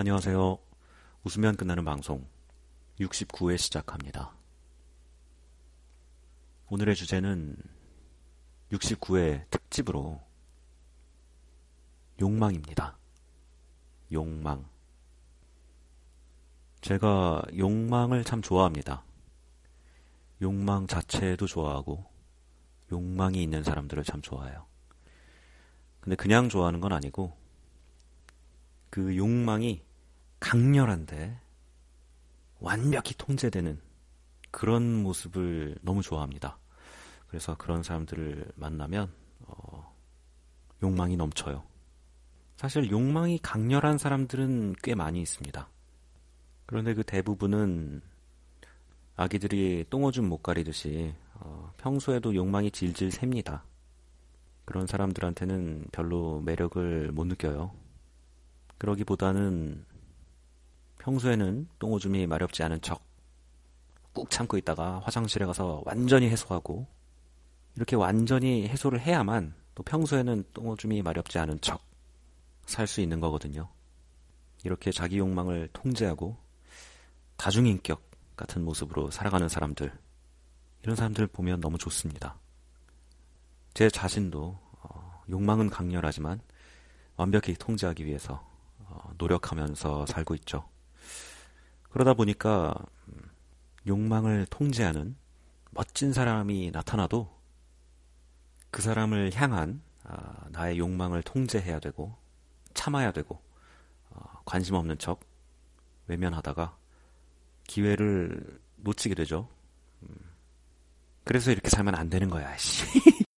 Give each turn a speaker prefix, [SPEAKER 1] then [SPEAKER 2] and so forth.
[SPEAKER 1] 안녕하세요. 웃으면 끝나는 방송 69회 시작합니다. 오늘의 주제는 69회 특집으로 욕망입니다. 욕망. 제가 욕망을 참 좋아합니다. 욕망 자체도 좋아하고 욕망이 있는 사람들을 참 좋아해요. 근데 그냥 좋아하는 건 아니고 그 욕망이 강렬한데 완벽히 통제되는 그런 모습을 너무 좋아합니다. 그래서 그런 사람들을 만나면 어, 욕망이 넘쳐요. 사실 욕망이 강렬한 사람들은 꽤 많이 있습니다. 그런데 그 대부분은 아기들이 똥오줌 못 가리듯이 어, 평소에도 욕망이 질질 셉니다. 그런 사람들한테는 별로 매력을 못 느껴요. 그러기보다는 평소에는 똥오줌이 마렵지 않은 척 꾹 참고 있다가 화장실에 가서 완전히 해소하고 이렇게 완전히 해소를 해야만 또 평소에는 똥오줌이 마렵지 않은 척 살 수 있는 거거든요. 이렇게 자기 욕망을 통제하고 다중인격 같은 모습으로 살아가는 사람들 이런 사람들 보면 너무 좋습니다. 제 자신도 어, 욕망은 강렬하지만 완벽히 통제하기 위해서 어, 노력하면서 살고 있죠. 그러다 보니까 음, 욕망을 통제하는 멋진 사람이 나타나도 그 사람을 향한 아, 나의 욕망을 통제해야 되고 참아야 되고 어, 관심 없는 척 외면하다가 기회를 놓치게 되죠. 음, 그래서 이렇게 살면 안 되는 거야. 씨.